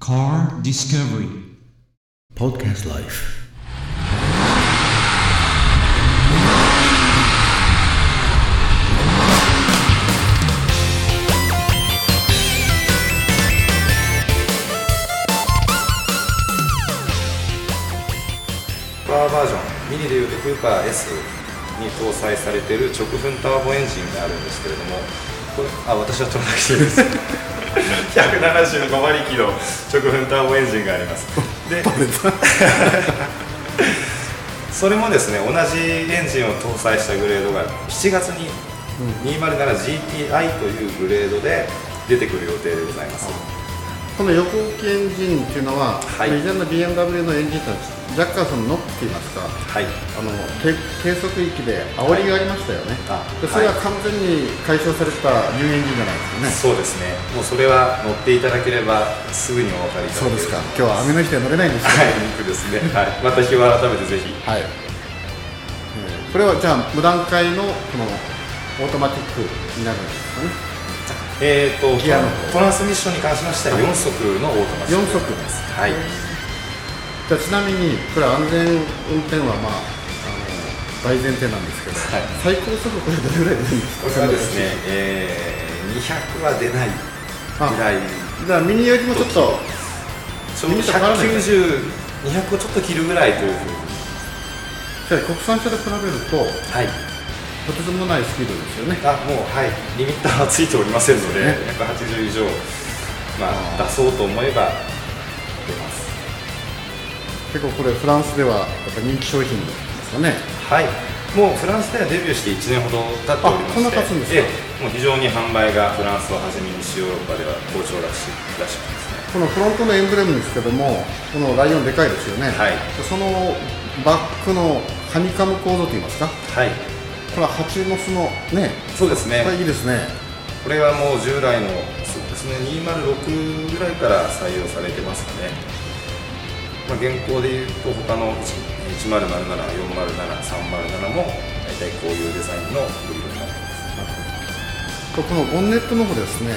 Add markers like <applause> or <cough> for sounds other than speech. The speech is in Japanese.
Car Discovery Podcast Life. パワーバージョンミニでいうとクーパー S に搭載されている直噴ターボエンジンがあるんですけれどもこれあ私は取らなくていいです175馬力の直噴ターボエンジンがあります。で <laughs> それもですね同じエンジンを搭載したグレードが7月に 207GTI というグレードで出てくる予定でございますこの横置きエンジンっていうのは、はい。メジャーな BMW のエンジンとは若干そのノックって言いますか？はい。あの低低速域で煽りがありましたよね、あでそれははい。完全に解消されたニューエンジンじゃないですかね。そうですね。もうそれは乗っていただければすぐにお分かりいただける。そうですか。今日は雨の日で乗れないんですけどはい、肉ですね。はい、また日は改めてぜひ。はい、えーこれはじゃあ無段階のこのオートマティックになるんですかねえっ、と、ギアのトランスミッションに関しましてははい4速のオートマチック四速です。はい。じゃあちなみにこれ安全運転はまああの大前提なんですけど、はい最高速これどれぐらい出るんですか？これはですね、えー、200は出ないぐらい。だからミニよりもちょっとちょうどミニと変わらない190、200をちょっと切るぐらいというふうに。国産車で比べるとはい。とてつもないスピードですよね。あ、もう、はい、リミッターはついておりませんので、ね。180以上、まあ、出そうと思えば出ます。結構これフランスではやっぱ人気商品ですかね。はい、もうフランスではデビューして1年ほど経っておりましてあこんな経つんですか？ええ。もう非常に販売がフランスをはじめ西ヨーロッパでは好調らしいらしくですね。このフロントのエンブレムですけどもこのライオンでかいですよね、はい。そのバックのハニカム構造といいますか？はいこれは蜂の巣のねそうですね。いいですね。これはもう従来のそうですね。206ぐらいから採用されてますかね、まあ、現行でいうと他の1007、407、307も大体こういうデザインのグリルになってますこのボンネットの方ですね、